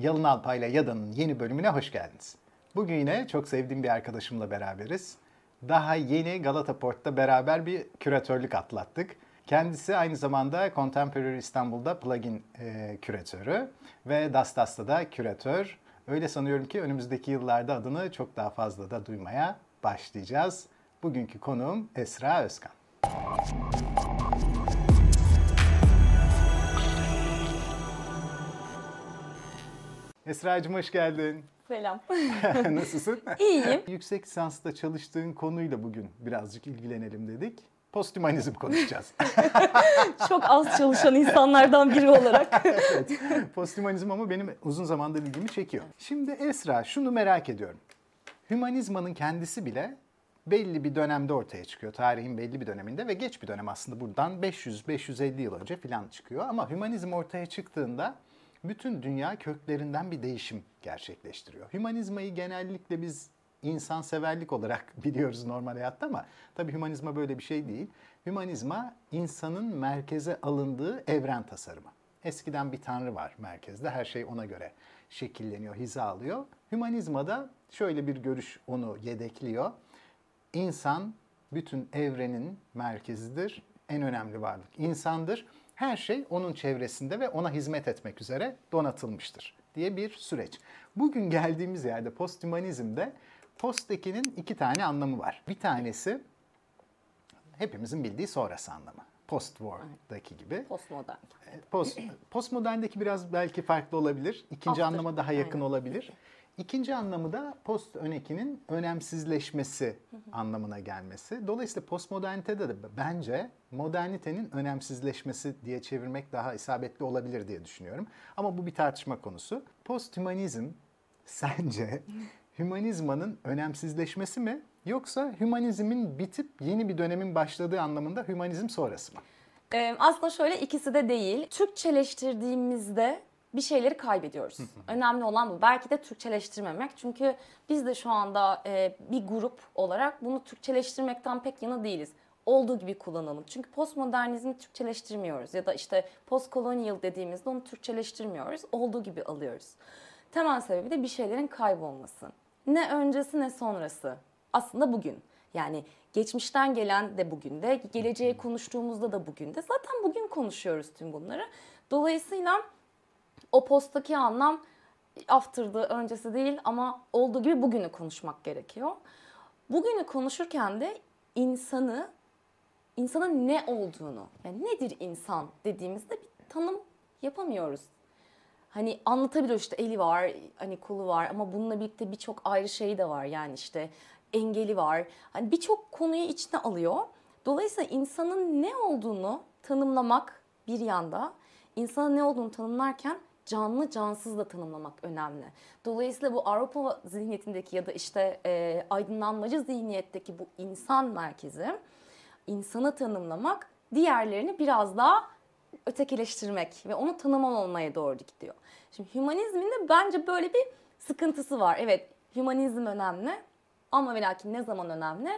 Yalın Alpay'la Yada'nın yeni bölümüne hoş geldiniz. Bugün yine çok sevdiğim bir arkadaşımla beraberiz. Daha yeni Galata Port'ta beraber bir küratörlük atlattık. Kendisi aynı zamanda Contemporary İstanbul'da plugin e, küratörü ve Dastas'ta da küratör. Öyle sanıyorum ki önümüzdeki yıllarda adını çok daha fazla da duymaya başlayacağız. Bugünkü konuğum Esra Özkan. Esra'cığım hoş geldin. Selam. Nasılsın? İyiyim. Yüksek lisansta çalıştığın konuyla bugün birazcık ilgilenelim dedik. Postümanizm konuşacağız. Çok az çalışan insanlardan biri olarak. evet. Postümanizm ama benim uzun zamandır ilgimi çekiyor. Şimdi Esra şunu merak ediyorum. Hümanizmanın kendisi bile belli bir dönemde ortaya çıkıyor. Tarihin belli bir döneminde ve geç bir dönem aslında buradan 500-550 yıl önce falan çıkıyor. Ama hümanizm ortaya çıktığında bütün dünya köklerinden bir değişim gerçekleştiriyor. Hümanizmayı genellikle biz insanseverlik olarak biliyoruz normal hayatta ama tabii hümanizma böyle bir şey değil. Hümanizma insanın merkeze alındığı evren tasarımı. Eskiden bir tanrı var merkezde. Her şey ona göre şekilleniyor, hiza alıyor. Hümanizmada şöyle bir görüş onu yedekliyor. İnsan bütün evrenin merkezidir. En önemli varlık insandır. Her şey onun çevresinde ve ona hizmet etmek üzere donatılmıştır diye bir süreç. Bugün geldiğimiz yerde posthumanizmde post'tekinin iki tane anlamı var. Bir tanesi hepimizin bildiği sonrası anlamı. Post-war'daki gibi. Postmodern. Post, postmoderndeki biraz belki farklı olabilir. İkinci After. anlama daha yakın Aynen. olabilir. İkinci anlamı da post önekinin önemsizleşmesi anlamına gelmesi. Dolayısıyla postmodernitede de bence modernitenin önemsizleşmesi diye çevirmek daha isabetli olabilir diye düşünüyorum. Ama bu bir tartışma konusu. Posthümanizm sence hümanizmanın önemsizleşmesi mi yoksa hümanizmin bitip yeni bir dönemin başladığı anlamında hümanizm sonrası mı? Aslında şöyle ikisi de değil. Türkçeleştirdiğimizde bir şeyleri kaybediyoruz. Önemli olan bu. Belki de Türkçeleştirmemek. Çünkü biz de şu anda e, bir grup olarak bunu Türkçeleştirmekten pek yana değiliz. Olduğu gibi kullanalım. Çünkü postmodernizmi Türkçeleştirmiyoruz. Ya da işte postkolonyal dediğimizde onu Türkçeleştirmiyoruz. Olduğu gibi alıyoruz. Temel sebebi de bir şeylerin kaybolması. Ne öncesi ne sonrası. Aslında bugün. Yani geçmişten gelen de bugün de, geleceği konuştuğumuzda da bugün de. Zaten bugün konuşuyoruz tüm bunları. Dolayısıyla o posttaki anlam after'dı, öncesi değil ama olduğu gibi bugünü konuşmak gerekiyor. Bugünü konuşurken de insanı, insanın ne olduğunu, yani nedir insan dediğimizde bir tanım yapamıyoruz. Hani anlatabiliyor işte eli var, hani kolu var ama bununla birlikte birçok ayrı şey de var. Yani işte engeli var. Hani birçok konuyu içine alıyor. Dolayısıyla insanın ne olduğunu tanımlamak bir yanda, insanın ne olduğunu tanımlarken canlı cansız da tanımlamak önemli. Dolayısıyla bu Avrupa zihniyetindeki ya da işte e, aydınlanmacı zihniyetteki bu insan merkezi, insanı tanımlamak diğerlerini biraz daha ötekileştirmek ve onu tanımamamaya doğru gidiyor. Şimdi hümanizmin de bence böyle bir sıkıntısı var. Evet hümanizm önemli ama ve lakin ne zaman önemli?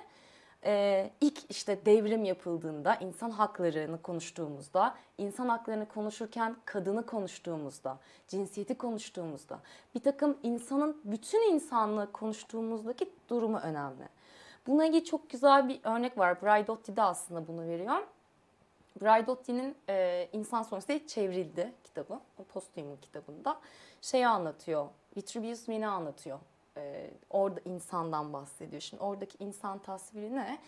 Ee, ilk işte devrim yapıldığında, insan haklarını konuştuğumuzda, insan haklarını konuşurken kadını konuştuğumuzda, cinsiyeti konuştuğumuzda, bir takım insanın bütün insanlığı konuştuğumuzdaki durumu önemli. Buna ilgili çok güzel bir örnek var. Braidotti de aslında bunu veriyor. Braidotti'nin e, İnsan Sonrası çevrildi kitabı. O Posthum'un kitabında. Şeyi anlatıyor. Vitruvius Meni anlatıyor. E, orada insandan bahsediyor. Şimdi oradaki insan tasviri ne?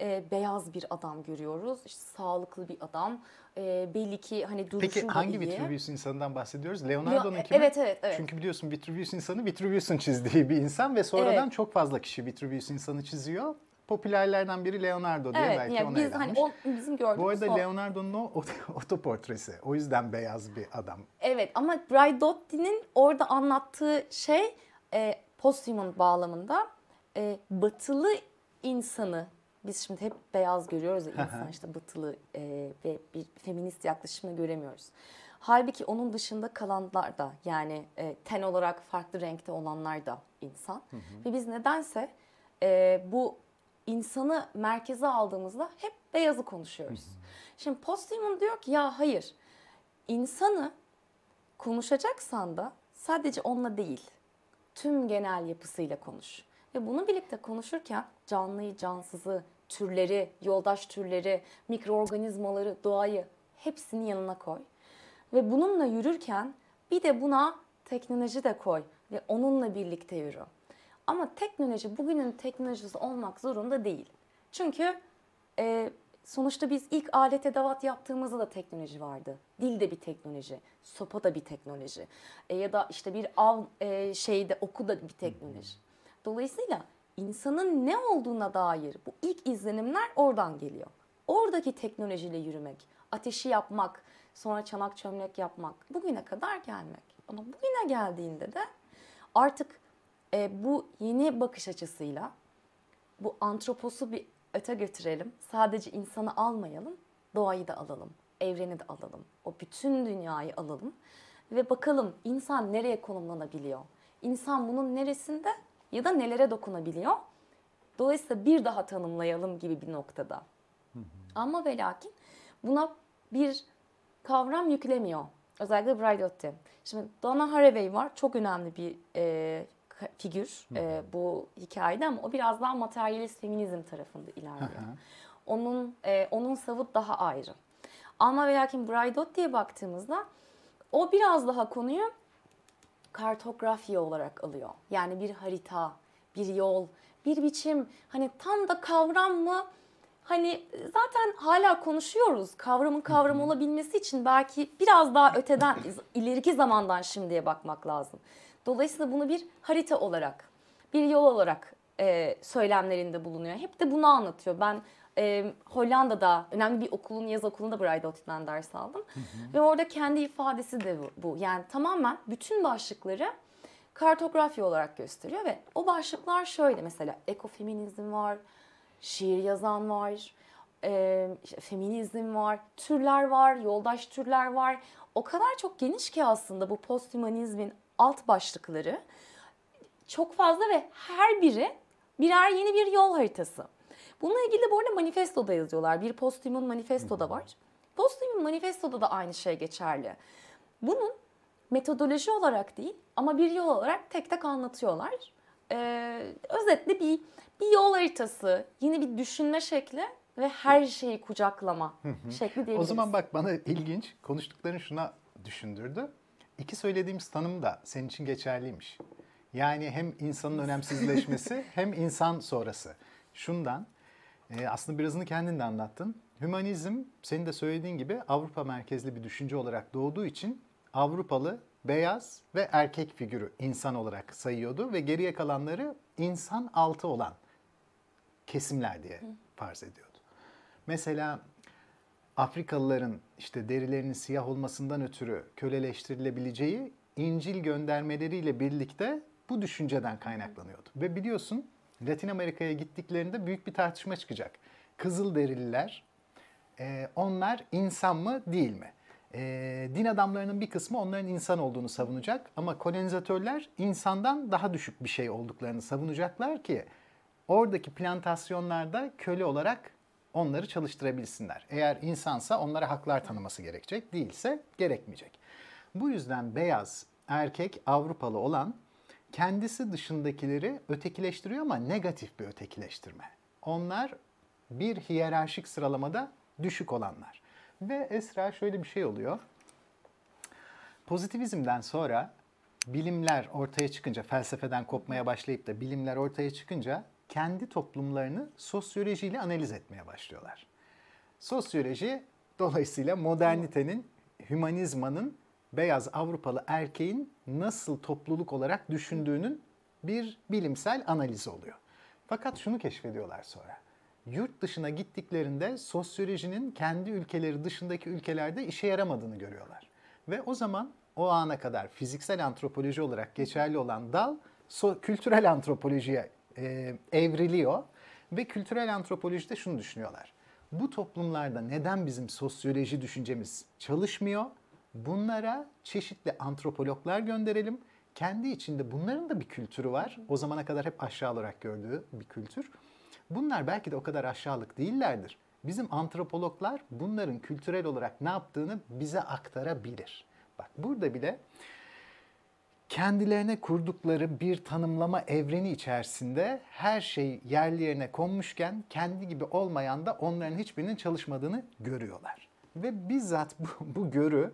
E, beyaz bir adam görüyoruz. İşte sağlıklı bir adam. E, belli ki hani duruşu Peki hangi iyi. Vitruvius insanından bahsediyoruz? Leo- Leonardo'nunki mi? Evet evet evet. Çünkü biliyorsun Vitruvius insanı Vitruvius'un çizdiği bir insan ve sonradan Evet. çok fazla kişi Vitruvius insanı çiziyor. Popülerlerden biri Leonardo diye evet belki yani ona biz hani o, bizim gördüğümüz Bu arada o. Leonardo'nun o ot- otoportresi. O yüzden beyaz bir adam. Evet ama Braidotti'nin orada anlattığı şey e, posthuman bağlamında e, batılı insanı biz şimdi hep beyaz görüyoruz ya insan işte batılı e, ve bir feminist yaklaşımı göremiyoruz. Halbuki onun dışında kalanlar da yani e, ten olarak farklı renkte olanlar da insan. Ve biz nedense e, bu insanı merkeze aldığımızda hep beyazı konuşuyoruz. Şimdi posthuman diyor ki ya hayır insanı konuşacaksan da sadece onunla değil, tüm genel yapısıyla konuş. Ve bunu birlikte konuşurken canlıyı, cansızı, türleri, yoldaş türleri, mikroorganizmaları, doğayı hepsini yanına koy. Ve bununla yürürken bir de buna teknoloji de koy ve onunla birlikte yürü. Ama teknoloji bugünün teknolojisi olmak zorunda değil. Çünkü e, sonuçta biz ilk alet edevat yaptığımızda da teknoloji vardı. Dil de bir teknoloji, sopa da bir teknoloji. E, ya da işte bir av e, şeyde oku da bir teknoloji. Dolayısıyla insanın ne olduğuna dair bu ilk izlenimler oradan geliyor. Oradaki teknolojiyle yürümek, ateşi yapmak, sonra çanak çömlek yapmak, bugüne kadar gelmek. Ama bugüne geldiğinde de artık e, bu yeni bakış açısıyla bu antroposu bir öte götürelim. Sadece insanı almayalım, doğayı da alalım, evreni de alalım. O bütün dünyayı alalım ve bakalım insan nereye konumlanabiliyor? İnsan bunun neresinde ya da nelere dokunabiliyor? Dolayısıyla bir daha tanımlayalım gibi bir noktada. Ama ve lakin buna bir kavram yüklemiyor. Özellikle Braidotti. Şimdi Donna Haraway var. Çok önemli bir e, figür e, bu hikayede ama o biraz daha materyalist feminizm tarafında ilerliyor. onun e, onun savı daha ayrı. Ama ve lakin Braidotti'ye baktığımızda o biraz daha konuyu kartografya olarak alıyor. Yani bir harita, bir yol, bir biçim. Hani tam da kavram mı? Hani zaten hala konuşuyoruz. Kavramın kavram olabilmesi için belki biraz daha öteden, ileriki zamandan şimdiye bakmak lazım. Dolayısıyla bunu bir harita olarak, bir yol olarak e, söylemlerinde bulunuyor. Hep de bunu anlatıyor. Ben e, Hollanda'da önemli bir okulun yaz okulunda Braidotti'den ders aldım. Hı hı. Ve orada kendi ifadesi de bu. Yani tamamen bütün başlıkları kartografya olarak gösteriyor ve o başlıklar şöyle mesela ekofeminizm var, şiir yazan var, e, işte feminizm var, türler var, yoldaş türler var. O kadar çok geniş ki aslında bu posthumanizmin alt başlıkları çok fazla ve her biri birer yeni bir yol haritası. Bununla ilgili bu arada manifestoda yazıyorlar. Bir posthuman manifestoda var. Posthuman manifestoda da aynı şey geçerli. Bunun metodoloji olarak değil ama bir yol olarak tek tek anlatıyorlar. Ee, özetle bir bir yol haritası, yeni bir düşünme şekli ve her şeyi kucaklama şekli diyebiliriz. O zaman bak bana ilginç konuştukların şuna düşündürdü. İki söylediğimiz tanım da senin için geçerliymiş. Yani hem insanın önemsizleşmesi hem insan sonrası. Şundan e, aslında birazını kendin de anlattın. Hümanizm senin de söylediğin gibi Avrupa merkezli bir düşünce olarak doğduğu için Avrupalı beyaz ve erkek figürü insan olarak sayıyordu ve geriye kalanları insan altı olan kesimler diye farz ediyordu. Mesela Afrikalıların işte derilerinin siyah olmasından ötürü köleleştirilebileceği İncil göndermeleriyle birlikte bu düşünceden kaynaklanıyordu. Ve biliyorsun Latin Amerika'ya gittiklerinde büyük bir tartışma çıkacak. Kızıl derililer, e, onlar insan mı değil mi? E, din adamlarının bir kısmı onların insan olduğunu savunacak ama kolonizatörler insandan daha düşük bir şey olduklarını savunacaklar ki oradaki plantasyonlarda köle olarak onları çalıştırabilsinler. Eğer insansa onlara haklar tanıması gerekecek, değilse gerekmeyecek. Bu yüzden beyaz, erkek, Avrupalı olan kendisi dışındakileri ötekileştiriyor ama negatif bir ötekileştirme. Onlar bir hiyerarşik sıralamada düşük olanlar. Ve Esra şöyle bir şey oluyor. Pozitivizmden sonra bilimler ortaya çıkınca, felsefeden kopmaya başlayıp da bilimler ortaya çıkınca kendi toplumlarını sosyolojiyle analiz etmeye başlıyorlar. Sosyoloji dolayısıyla modernitenin, hümanizmanın beyaz Avrupalı erkeğin nasıl topluluk olarak düşündüğünün bir bilimsel analizi oluyor. Fakat şunu keşfediyorlar sonra. Yurt dışına gittiklerinde sosyolojinin kendi ülkeleri dışındaki ülkelerde işe yaramadığını görüyorlar. Ve o zaman o ana kadar fiziksel antropoloji olarak geçerli olan dal so kültürel antropolojiye e, evriliyor ve kültürel antropolojide şunu düşünüyorlar. Bu toplumlarda neden bizim sosyoloji düşüncemiz çalışmıyor? Bunlara çeşitli antropologlar gönderelim. Kendi içinde bunların da bir kültürü var. O zamana kadar hep aşağı olarak gördüğü bir kültür. Bunlar belki de o kadar aşağılık değillerdir. Bizim antropologlar bunların kültürel olarak ne yaptığını bize aktarabilir. Bak burada bile kendilerine kurdukları bir tanımlama evreni içerisinde her şey yerli yerine konmuşken kendi gibi olmayan da onların hiçbirinin çalışmadığını görüyorlar. Ve bizzat bu, bu görü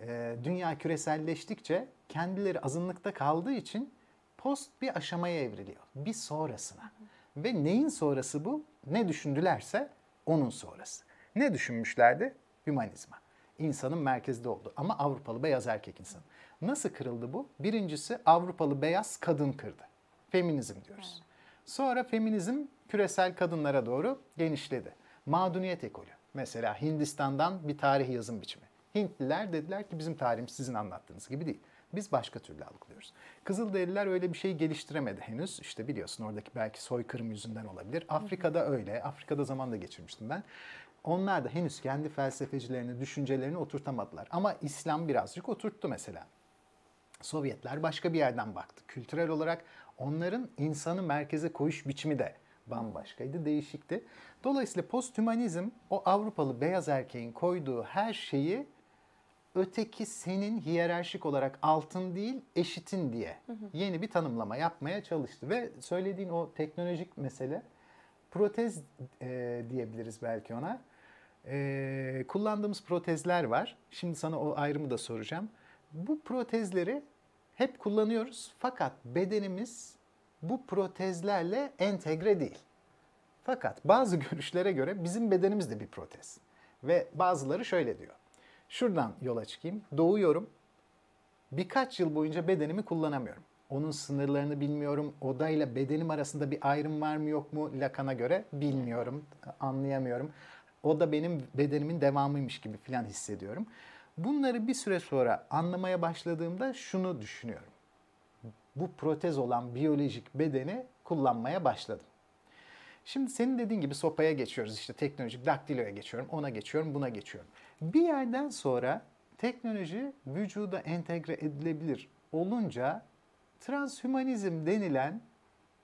e, dünya küreselleştikçe kendileri azınlıkta kaldığı için post bir aşamaya evriliyor. Bir sonrasına. Ve neyin sonrası bu? Ne düşündülerse onun sonrası. Ne düşünmüşlerdi? Hümanizma. İnsanın merkezde olduğu ama Avrupalı beyaz erkek insan. Nasıl kırıldı bu? Birincisi Avrupalı beyaz kadın kırdı. Feminizm diyoruz. Sonra feminizm küresel kadınlara doğru genişledi. Mağduniyet ekolü. Mesela Hindistan'dan bir tarih yazım biçimi. Hintliler dediler ki bizim tarihimiz sizin anlattığınız gibi değil. Biz başka türlü algılıyoruz. Kızılderililer öyle bir şey geliştiremedi henüz. İşte biliyorsun oradaki belki soykırım yüzünden olabilir. Afrika'da öyle. Afrika'da zaman da geçirmiştim ben. Onlar da henüz kendi felsefecilerini, düşüncelerini oturtamadılar. Ama İslam birazcık oturttu mesela. Sovyetler başka bir yerden baktı. Kültürel olarak onların insanı merkeze koyuş biçimi de bambaşkaydı, değişikti. Dolayısıyla posthümanizm o Avrupalı beyaz erkeğin koyduğu her şeyi öteki senin hiyerarşik olarak altın değil eşitin diye yeni bir tanımlama yapmaya çalıştı. Ve söylediğin o teknolojik mesele protez e, diyebiliriz belki ona. E, kullandığımız protezler var. Şimdi sana o ayrımı da soracağım. Bu protezleri hep kullanıyoruz fakat bedenimiz bu protezlerle entegre değil. Fakat bazı görüşlere göre bizim bedenimiz de bir protez. Ve bazıları şöyle diyor. Şuradan yola çıkayım. Doğuyorum. Birkaç yıl boyunca bedenimi kullanamıyorum. Onun sınırlarını bilmiyorum. Odayla bedenim arasında bir ayrım var mı yok mu Lacan'a göre bilmiyorum. Anlayamıyorum. O da benim bedenimin devamıymış gibi falan hissediyorum. Bunları bir süre sonra anlamaya başladığımda şunu düşünüyorum. Bu protez olan biyolojik bedeni kullanmaya başladım. Şimdi senin dediğin gibi sopaya geçiyoruz işte teknolojik daktiloya geçiyorum, ona geçiyorum, buna geçiyorum. Bir yerden sonra teknoloji vücuda entegre edilebilir olunca transhümanizm denilen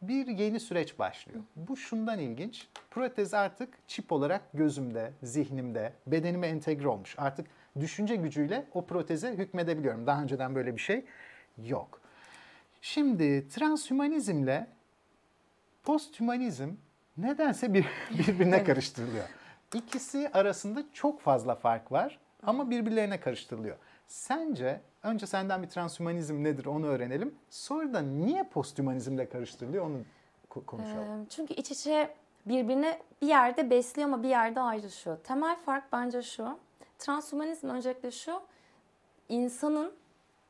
bir yeni süreç başlıyor. Bu şundan ilginç. Protez artık çip olarak gözümde, zihnimde, bedenime entegre olmuş. Artık düşünce gücüyle o proteze hükmedebiliyorum. Daha önceden böyle bir şey yok. Şimdi transhümanizmle posthümanizm nedense bir, birbirine karıştırılıyor. İkisi arasında çok fazla fark var ama birbirlerine karıştırılıyor. Sence önce senden bir transhümanizm nedir onu öğrenelim. Sonra da niye posthümanizmle karıştırılıyor onu konuşalım. Çünkü iç içe birbirine bir yerde besliyor ama bir yerde ayrışıyor. Temel fark bence şu. Transhümanizm öncelikle şu. insanın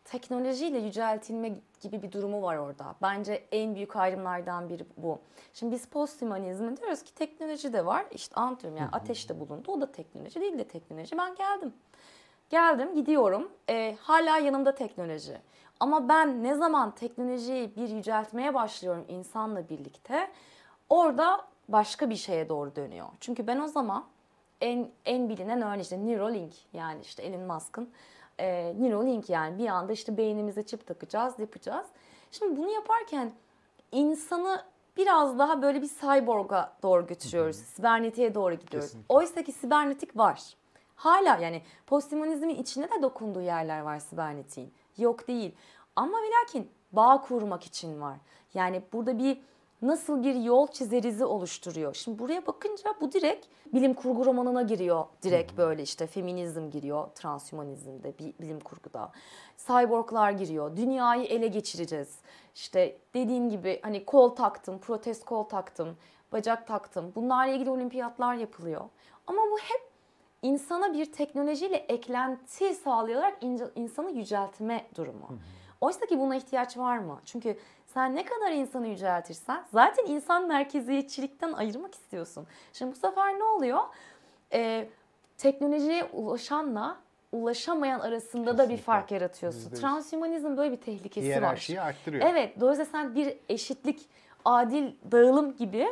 teknolojiyle yüceltilme gibi bir durumu var orada. Bence en büyük ayrımlardan biri bu. Şimdi biz posthumanizmi diyoruz ki teknoloji de var. İşte anlatıyorum yani ateş de bulundu. O da teknoloji değil de teknoloji. Ben geldim. Geldim gidiyorum. E, hala yanımda teknoloji. Ama ben ne zaman teknolojiyi bir yüceltmeye başlıyorum insanla birlikte orada başka bir şeye doğru dönüyor. Çünkü ben o zaman en en bilinen örneği işte Neuralink yani işte Elon Musk'ın e, Neuralink yani bir anda işte beynimize çip takacağız, yapacağız. Şimdi bunu yaparken insanı biraz daha böyle bir cyborg'a doğru götürüyoruz. Sibernetiğe doğru gidiyoruz. Kesinlikle. Oysa ki sibernetik var. Hala yani posthumanizmin içinde de dokunduğu yerler var sibernetiğin. Yok değil. Ama ve lakin bağ kurmak için var. Yani burada bir nasıl bir yol çizerizi oluşturuyor. Şimdi buraya bakınca bu direkt bilim kurgu romanına giriyor. Direkt böyle işte feminizm giriyor transhümanizmde, bilim kurguda. Cyborglar giriyor. Dünyayı ele geçireceğiz. İşte dediğin gibi hani kol taktım, protez kol taktım, bacak taktım. Bunlarla ilgili olimpiyatlar yapılıyor. Ama bu hep insana bir teknolojiyle eklenti sağlayarak insanı yüceltme durumu. Oysa ki buna ihtiyaç var mı? Çünkü sen ne kadar insanı yüceltirsen zaten insan merkeziyetçilikten ayırmak istiyorsun. Şimdi bu sefer ne oluyor? Ee, teknolojiye ulaşanla ulaşamayan arasında Kesinlikle. da bir fark yaratıyorsun. Transhümanizm böyle bir tehlikesi Hiyerarşiyi var. arttırıyor. Evet. Dolayısıyla sen bir eşitlik, adil dağılım gibi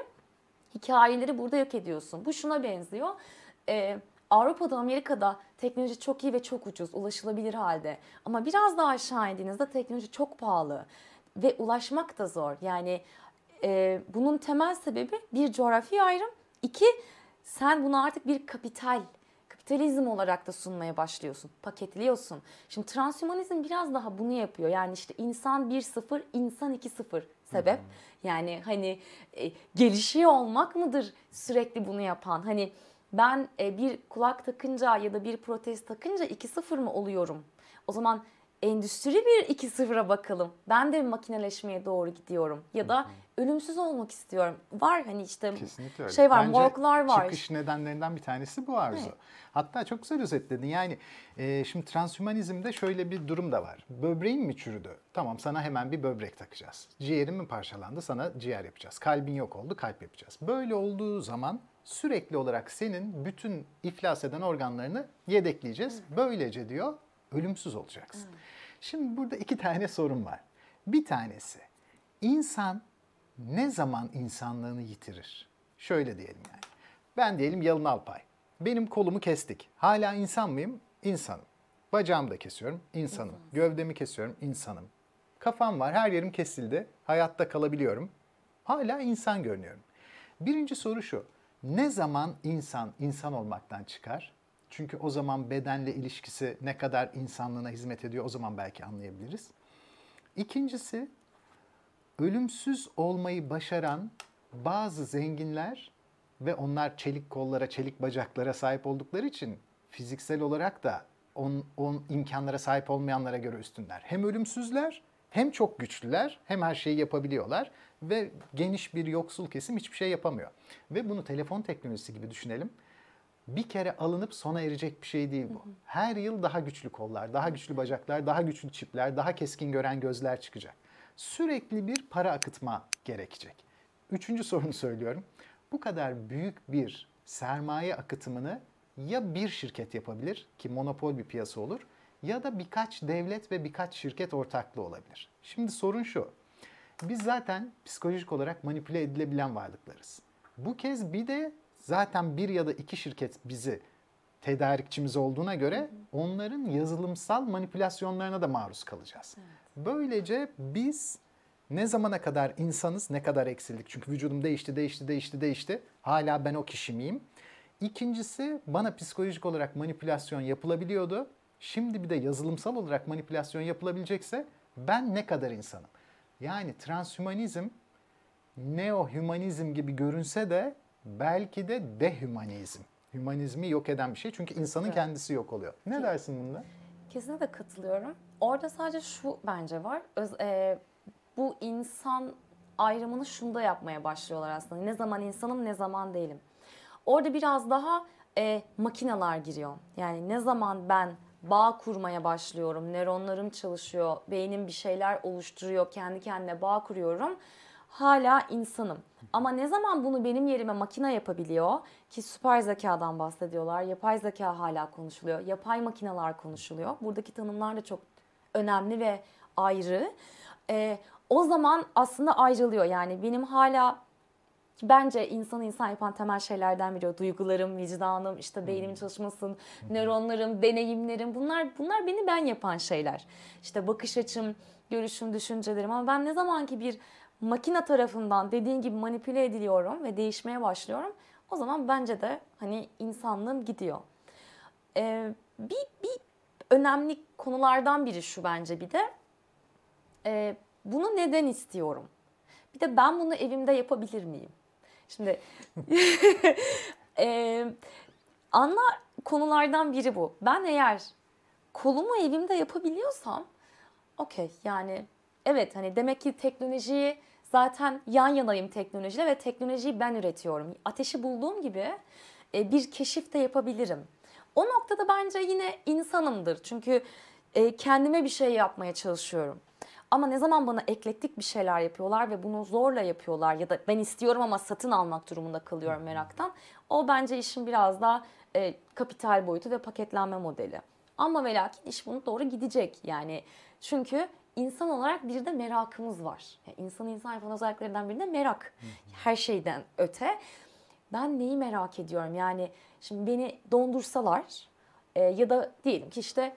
hikayeleri burada yok ediyorsun. Bu şuna benziyor. Ee, Avrupa'da, Amerika'da teknoloji çok iyi ve çok ucuz, ulaşılabilir halde. Ama biraz daha aşağı indiğinizde teknoloji çok pahalı ve ulaşmak da zor. Yani e, bunun temel sebebi bir coğrafi ayrım, iki sen bunu artık bir kapital kapitalizm olarak da sunmaya başlıyorsun. Paketliyorsun. Şimdi transhumanizm biraz daha bunu yapıyor. Yani işte insan 1-0, insan 2-0 sebep. Yani hani e, gelişiyor olmak mıdır sürekli bunu yapan? Hani ben e, bir kulak takınca ya da bir protez takınca 2-0 mı oluyorum? O zaman endüstri bir 2-0'a bakalım. Ben de makineleşmeye doğru gidiyorum. Ya da ölümsüz olmak istiyorum. Var hani işte Kesinlikle öyle. şey var, Bence morglar var. Çıkış nedenlerinden bir tanesi bu arzu. Hatta çok güzel özetledin. Yani e, şimdi transhümanizmde şöyle bir durum da var. Böbreğin mi çürüdü? Tamam sana hemen bir böbrek takacağız. Ciğerin mi parçalandı? Sana ciğer yapacağız. Kalbin yok oldu, kalp yapacağız. Böyle olduğu zaman sürekli olarak senin bütün iflas eden organlarını yedekleyeceğiz. Böylece diyor ölümsüz olacaksın. Şimdi burada iki tane sorun var. Bir tanesi insan ne zaman insanlığını yitirir? Şöyle diyelim yani. Ben diyelim Yalın Alpay. Benim kolumu kestik. Hala insan mıyım? İnsanım. Bacağımı da kesiyorum. insanım. Gövdemi kesiyorum. insanım. Kafam var. Her yerim kesildi. Hayatta kalabiliyorum. Hala insan görünüyorum. Birinci soru şu. Ne zaman insan insan olmaktan çıkar? Çünkü o zaman bedenle ilişkisi ne kadar insanlığına hizmet ediyor o zaman belki anlayabiliriz. İkincisi ölümsüz olmayı başaran bazı zenginler ve onlar çelik kollara, çelik bacaklara sahip oldukları için fiziksel olarak da on, on imkanlara sahip olmayanlara göre üstünler. Hem ölümsüzler, hem çok güçlüler, hem her şeyi yapabiliyorlar ve geniş bir yoksul kesim hiçbir şey yapamıyor. Ve bunu telefon teknolojisi gibi düşünelim. Bir kere alınıp sona erecek bir şey değil bu. Her yıl daha güçlü kollar, daha güçlü bacaklar, daha güçlü çipler, daha keskin gören gözler çıkacak sürekli bir para akıtma gerekecek. Üçüncü sorunu söylüyorum. Bu kadar büyük bir sermaye akıtımını ya bir şirket yapabilir ki monopol bir piyasa olur ya da birkaç devlet ve birkaç şirket ortaklığı olabilir. Şimdi sorun şu. Biz zaten psikolojik olarak manipüle edilebilen varlıklarız. Bu kez bir de zaten bir ya da iki şirket bizi tedarikçimiz olduğuna göre onların yazılımsal manipülasyonlarına da maruz kalacağız. Böylece biz ne zamana kadar insanız, ne kadar eksildik? Çünkü vücudum değişti, değişti, değişti, değişti. Hala ben o kişi miyim? İkincisi bana psikolojik olarak manipülasyon yapılabiliyordu. Şimdi bir de yazılımsal olarak manipülasyon yapılabilecekse ben ne kadar insanım? Yani transhümanizm neo-hümanizm gibi görünse de belki de dehümanizm. Hümanizmi yok eden bir şey çünkü insanın kendisi yok oluyor. Ne dersin bunda? Kesinlikle katılıyorum. Orada sadece şu bence var. Öz- e, bu insan ayrımını şunda yapmaya başlıyorlar aslında. Ne zaman insanım ne zaman değilim. Orada biraz daha e, makineler giriyor. Yani ne zaman ben bağ kurmaya başlıyorum, nöronlarım çalışıyor, beynim bir şeyler oluşturuyor, kendi kendine bağ kuruyorum. Hala insanım. Ama ne zaman bunu benim yerime makine yapabiliyor ki süper zekadan bahsediyorlar. Yapay zeka hala konuşuluyor. Yapay makineler konuşuluyor. Buradaki tanımlar da çok önemli ve ayrı. Ee, o zaman aslında ayrılıyor. Yani benim hala ki bence insanı insan yapan temel şeylerden biri o duygularım, vicdanım, işte beynimin çalışması, nöronlarım, deneyimlerim bunlar bunlar beni ben yapan şeyler. İşte bakış açım, görüşüm, düşüncelerim ama ben ne zaman ki bir makine tarafından dediğin gibi manipüle ediliyorum ve değişmeye başlıyorum o zaman bence de hani insanlığım gidiyor. Ee, bir, bir önemli konulardan biri şu bence bir de e, bunu neden istiyorum? Bir de ben bunu evimde yapabilir miyim? Şimdi e, ana konulardan biri bu. Ben eğer kolumu evimde yapabiliyorsam okey yani evet hani demek ki teknolojiyi zaten yan yanayım teknolojiyle ve teknolojiyi ben üretiyorum. Ateşi bulduğum gibi e, bir keşif de yapabilirim. O noktada bence yine insanımdır. Çünkü e, kendime bir şey yapmaya çalışıyorum. Ama ne zaman bana eklektik bir şeyler yapıyorlar ve bunu zorla yapıyorlar ya da ben istiyorum ama satın almak durumunda kalıyorum meraktan. O bence işin biraz daha e, kapital boyutu ve paketlenme modeli. Ama ve lakin iş bunu doğru gidecek yani. Çünkü insan olarak bir de merakımız var. Yani insanı insan yapan özelliklerinden biri de merak. Her şeyden öte. Ben neyi merak ediyorum? Yani şimdi beni dondursalar e, ya da diyelim ki işte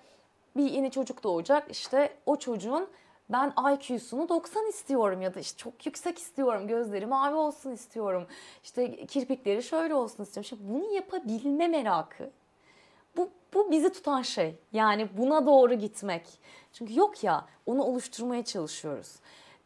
bir yeni çocuk doğacak işte o çocuğun ben IQ'sunu 90 istiyorum ya da işte çok yüksek istiyorum. Gözleri mavi olsun istiyorum. İşte kirpikleri şöyle olsun istiyorum. Şimdi bunu yapabilme merakı bu, bu bizi tutan şey. Yani buna doğru gitmek. Çünkü yok ya onu oluşturmaya çalışıyoruz.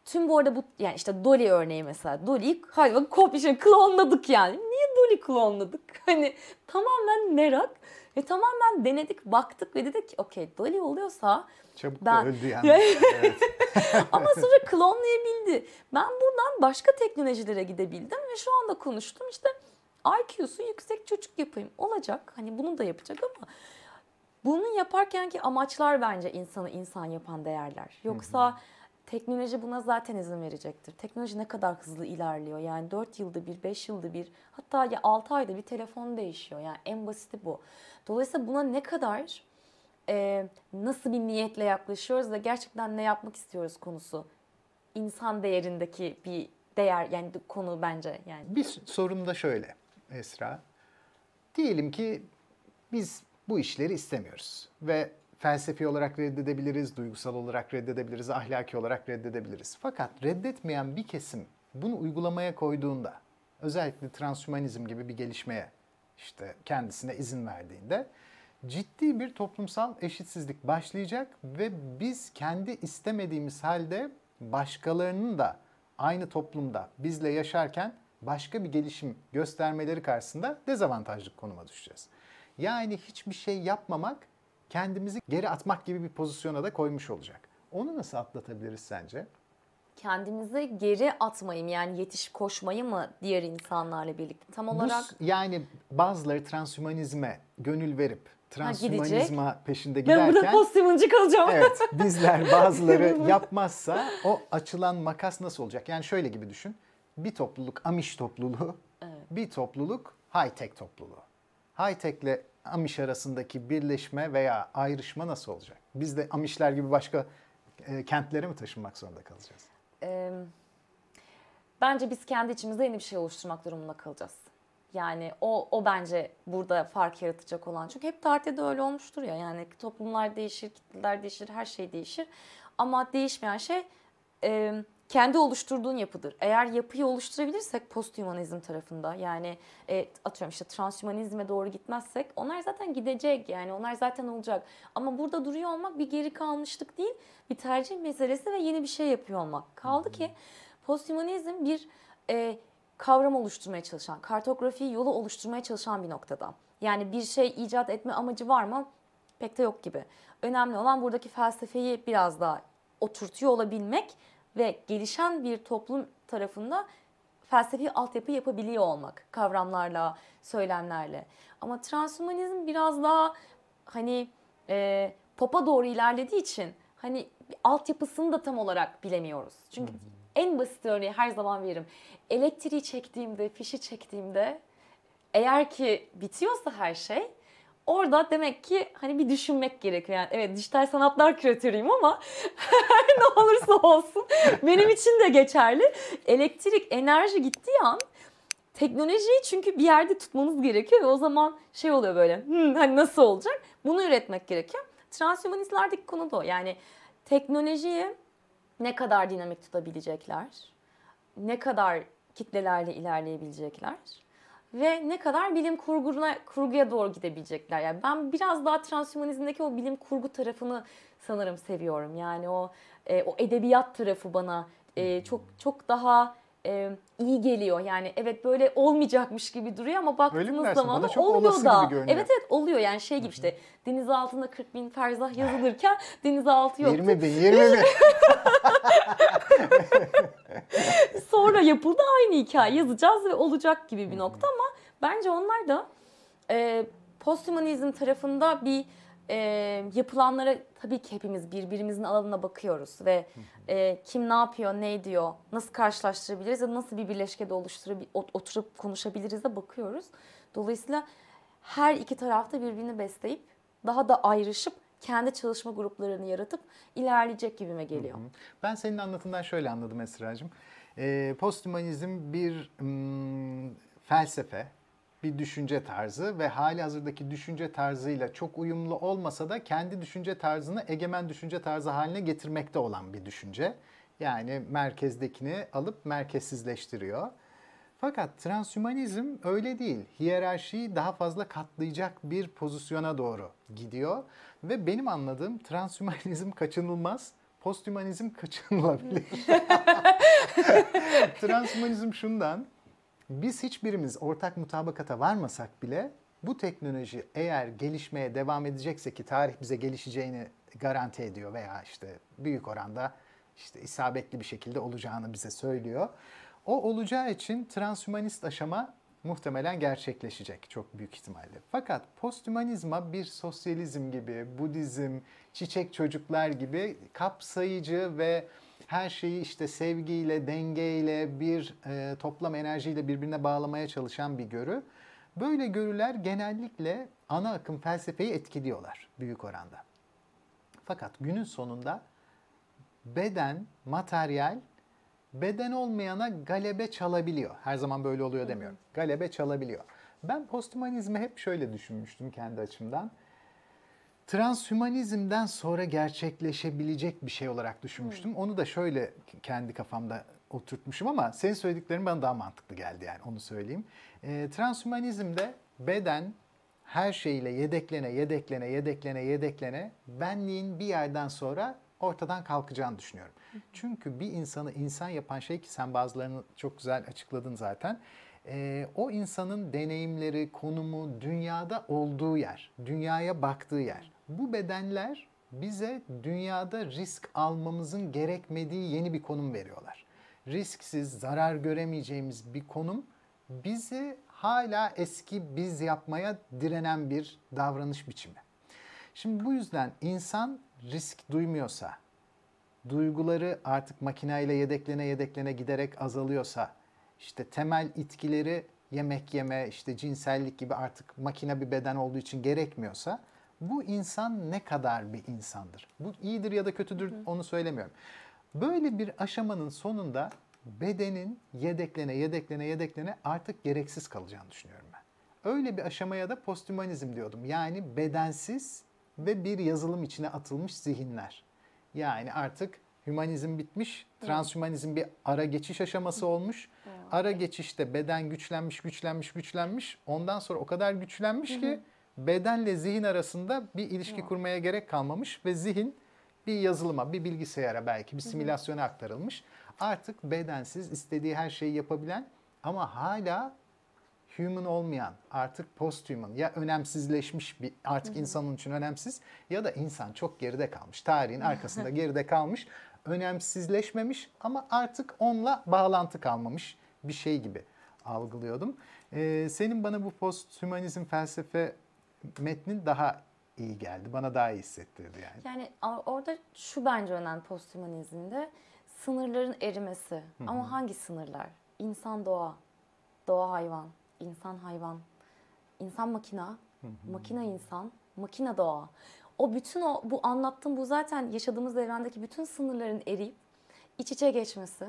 Tüm bu arada bu yani işte Dolly örneği mesela. Dolly'yi hadi bak kopya şey, klonladık yani. Niye Dolly klonladık? Hani tamamen merak ve tamamen denedik, baktık ve dedik ki okey Dolly oluyorsa Çabuk Ben- öldü yani. evet. ama sonra klonlayabildi. Ben buradan başka teknolojilere gidebildim ve şu anda konuştum işte IQ'su yüksek çocuk yapayım. Olacak. Hani bunu da yapacak ama bunu yaparkenki amaçlar bence insanı insan yapan değerler. Yoksa teknoloji buna zaten izin verecektir. Teknoloji ne kadar hızlı ilerliyor. Yani 4 yılda bir, 5 yılda bir hatta ya 6 ayda bir telefon değişiyor. Yani en basiti bu. Dolayısıyla buna ne kadar e, nasıl bir niyetle yaklaşıyoruz ve gerçekten ne yapmak istiyoruz konusu. İnsan değerindeki bir değer yani konu bence yani. Bir sorun da şöyle Esra. Diyelim ki biz bu işleri istemiyoruz ve felsefi olarak reddedebiliriz, duygusal olarak reddedebiliriz, ahlaki olarak reddedebiliriz. Fakat reddetmeyen bir kesim bunu uygulamaya koyduğunda, özellikle transhümanizm gibi bir gelişmeye işte kendisine izin verdiğinde ciddi bir toplumsal eşitsizlik başlayacak ve biz kendi istemediğimiz halde başkalarının da aynı toplumda bizle yaşarken başka bir gelişim göstermeleri karşısında dezavantajlı konuma düşeceğiz. Yani hiçbir şey yapmamak kendimizi geri atmak gibi bir pozisyona da koymuş olacak. Onu nasıl atlatabiliriz sence? Kendimizi geri atmayayım yani yetişip koşmayı mı diğer insanlarla birlikte tam olarak Bu, yani bazıları transhümanizme gönül verip transhümanizma peşinde ben burada giderken posthumancı kalacağım. evet bizler bazıları yapmazsa o açılan makas nasıl olacak? Yani şöyle gibi düşün. Bir topluluk Amish topluluğu, bir topluluk high-tech topluluğu. High-tech ile Amish arasındaki birleşme veya ayrışma nasıl olacak? Biz de Amishler gibi başka e, kentlere mi taşınmak zorunda kalacağız? Ee, bence biz kendi içimizde yeni bir şey oluşturmak durumunda kalacağız. Yani o, o bence burada fark yaratacak olan. Çünkü hep tarihte de öyle olmuştur ya. Yani toplumlar değişir, kitleler değişir, her şey değişir. Ama değişmeyen şey e, kendi oluşturduğun yapıdır. Eğer yapıyı oluşturabilirsek posthumanizm tarafında yani e, atıyorum işte transhümanizme doğru gitmezsek onlar zaten gidecek yani onlar zaten olacak. Ama burada duruyor olmak bir geri kalmışlık değil bir tercih meselesi ve yeni bir şey yapıyor olmak. Kaldı ki posthumanizm bir e, kavram oluşturmaya çalışan, kartografi yolu oluşturmaya çalışan bir noktada. Yani bir şey icat etme amacı var mı? Pek de yok gibi. Önemli olan buradaki felsefeyi biraz daha oturtuyor olabilmek ve gelişen bir toplum tarafında felsefi altyapı yapabiliyor olmak kavramlarla, söylemlerle. Ama transhumanizm biraz daha hani e, popa doğru ilerlediği için hani altyapısını da tam olarak bilemiyoruz. Çünkü en basit örneği her zaman veririm. Elektriği çektiğimde, fişi çektiğimde eğer ki bitiyorsa her şey orada demek ki hani bir düşünmek gerekiyor. Yani evet dijital sanatlar küratörüyüm ama ne olursa olsun benim için de geçerli. Elektrik, enerji gittiği an teknolojiyi çünkü bir yerde tutmanız gerekiyor ve o zaman şey oluyor böyle hmm, hani nasıl olacak? Bunu üretmek gerekiyor. Transhumanistlerdeki konu da o. Yani teknolojiyi ne kadar dinamik tutabilecekler, ne kadar kitlelerle ilerleyebilecekler ve ne kadar bilim kurguna, kurguya doğru gidebilecekler. Yani ben biraz daha transhumanizmdeki o bilim kurgu tarafını sanırım seviyorum. Yani o e, o edebiyat tarafı bana e, çok çok daha e, iyi geliyor. Yani evet böyle olmayacakmış gibi duruyor ama baktığınız zaman da oluyor da. Evet evet oluyor yani şey gibi işte deniz altında 40 bin ferzah yazılırken denizaltı yoktu. 20 bin, 20 bin. Sonra yapıldı aynı hikaye yazacağız ve olacak gibi bir nokta ama bence onlar da e, posthumanizm tarafında bir e, yapılanlara tabii ki hepimiz birbirimizin alanına bakıyoruz ve e, kim ne yapıyor, ne ediyor, nasıl karşılaştırabiliriz ya nasıl bir birleşkede oluşturabilir, oturup konuşabiliriz de bakıyoruz. Dolayısıyla her iki tarafta birbirini besleyip daha da ayrışıp kendi çalışma gruplarını yaratıp ilerleyecek gibime geliyor. Ben senin anlatımdan şöyle anladım Esra'cığım. Ee, posthumanizm bir mm, felsefe, bir düşünce tarzı ve hali hazırdaki düşünce tarzıyla çok uyumlu olmasa da kendi düşünce tarzını egemen düşünce tarzı haline getirmekte olan bir düşünce. Yani merkezdekini alıp merkezsizleştiriyor. Fakat transhümanizm öyle değil. Hiyerarşiyi daha fazla katlayacak bir pozisyona doğru gidiyor. Ve benim anladığım transhümanizm kaçınılmaz, posthümanizm kaçınılabilir. transhümanizm şundan, biz hiçbirimiz ortak mutabakata varmasak bile bu teknoloji eğer gelişmeye devam edecekse ki tarih bize gelişeceğini garanti ediyor veya işte büyük oranda işte isabetli bir şekilde olacağını bize söylüyor. O olacağı için transhümanist aşama muhtemelen gerçekleşecek çok büyük ihtimalle. Fakat posthümanizma bir sosyalizm gibi, Budizm, çiçek çocuklar gibi kapsayıcı ve her şeyi işte sevgiyle, dengeyle, bir e, toplam enerjiyle birbirine bağlamaya çalışan bir görü. Böyle görüler genellikle ana akım felsefeyi etkiliyorlar büyük oranda. Fakat günün sonunda beden, materyal beden olmayana galebe çalabiliyor. Her zaman böyle oluyor demiyorum. Galebe çalabiliyor. Ben posthumanizmi hep şöyle düşünmüştüm kendi açımdan. Transhümanizmden sonra gerçekleşebilecek bir şey olarak düşünmüştüm. Onu da şöyle kendi kafamda oturtmuşum ama senin söylediklerin bana daha mantıklı geldi yani onu söyleyeyim. E, transhümanizmde beden her şeyle yedeklene, yedeklene, yedeklene, yedeklene benliğin bir yerden sonra ortadan kalkacağını düşünüyorum. Çünkü bir insanı insan yapan şey ki sen bazılarını çok güzel açıkladın zaten. E, o insanın deneyimleri, konumu, dünyada olduğu yer, dünyaya baktığı yer. Bu bedenler bize dünyada risk almamızın gerekmediği yeni bir konum veriyorlar. Risksiz, zarar göremeyeceğimiz bir konum bizi hala eski biz yapmaya direnen bir davranış biçimi. Şimdi bu yüzden insan risk duymuyorsa, duyguları artık makineyle yedeklene yedeklene giderek azalıyorsa, işte temel itkileri yemek yeme, işte cinsellik gibi artık makine bir beden olduğu için gerekmiyorsa bu insan ne kadar bir insandır? Bu iyidir ya da kötüdür onu söylemiyorum. Böyle bir aşamanın sonunda bedenin yedeklene yedeklene yedeklene artık gereksiz kalacağını düşünüyorum ben. Öyle bir aşamaya da posthumanizm diyordum. Yani bedensiz ve bir yazılım içine atılmış zihinler. Yani artık hümanizm bitmiş, transhümanizm bir ara geçiş aşaması olmuş. Ara geçişte beden güçlenmiş, güçlenmiş, güçlenmiş. Ondan sonra o kadar güçlenmiş ki bedenle zihin arasında bir ilişki kurmaya gerek kalmamış ve zihin bir yazılıma, bir bilgisayara belki bir simülasyona aktarılmış. Artık bedensiz istediği her şeyi yapabilen ama hala human olmayan, artık posthuman ya önemsizleşmiş bir artık insanın için önemsiz ya da insan çok geride kalmış. Tarihin arkasında geride kalmış, önemsizleşmemiş ama artık onunla bağlantı kalmamış bir şey gibi algılıyordum. Ee, senin bana bu posthümanizm felsefe metnin daha iyi geldi. Bana daha iyi hissettirdi yani. Yani orada şu bence önemli posthumanizmde sınırların erimesi. Ama hangi sınırlar? İnsan doğa, doğa hayvan, insan hayvan, insan makina, makina insan, makina doğa. O bütün o bu anlattığım bu zaten yaşadığımız evrendeki bütün sınırların eriyip iç içe geçmesi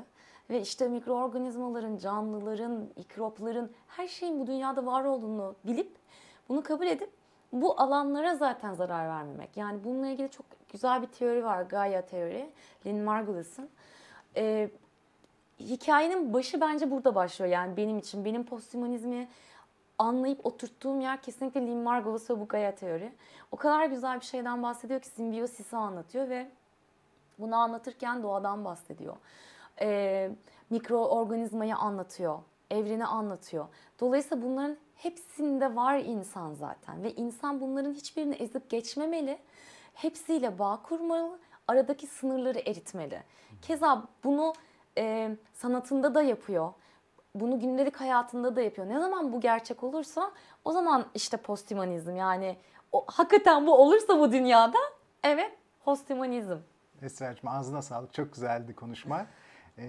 ve işte mikroorganizmaların, canlıların, mikropların her şeyin bu dünyada var olduğunu bilip bunu kabul edip bu alanlara zaten zarar vermemek. Yani bununla ilgili çok güzel bir teori var. Gaia teori. Lynn Margulis'in. Ee, hikayenin başı bence burada başlıyor. Yani benim için. Benim posthumanizmi anlayıp oturttuğum yer kesinlikle Lynn Margulis ve bu Gaia teori. O kadar güzel bir şeyden bahsediyor ki simbiyosisi anlatıyor ve bunu anlatırken doğadan bahsediyor. Ee, mikroorganizmayı anlatıyor. Evreni anlatıyor. Dolayısıyla bunların hepsinde var insan zaten. Ve insan bunların hiçbirini ezip geçmemeli. Hepsiyle bağ kurmalı. Aradaki sınırları eritmeli. Keza bunu e, sanatında da yapıyor. Bunu gündelik hayatında da yapıyor. Ne zaman bu gerçek olursa o zaman işte posthumanizm yani o, hakikaten bu olursa bu dünyada evet posthumanizm. Esra'cığım ağzına sağlık. Çok güzeldi konuşma. Ee,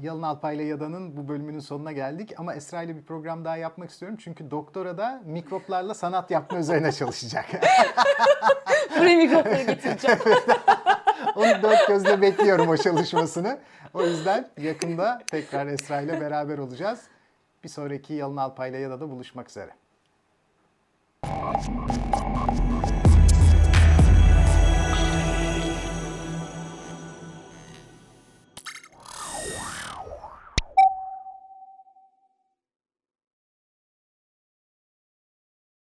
Yalın Alpay ile Yada'nın bu bölümünün sonuna geldik. Ama Esra ile bir program daha yapmak istiyorum. Çünkü doktora da mikroplarla sanat yapma üzerine çalışacak. Buraya mikropları getireceğim. Onu dört gözle bekliyorum o çalışmasını. O yüzden yakında tekrar Esra ile beraber olacağız. Bir sonraki Yalın Alpay ile Yada'da buluşmak üzere.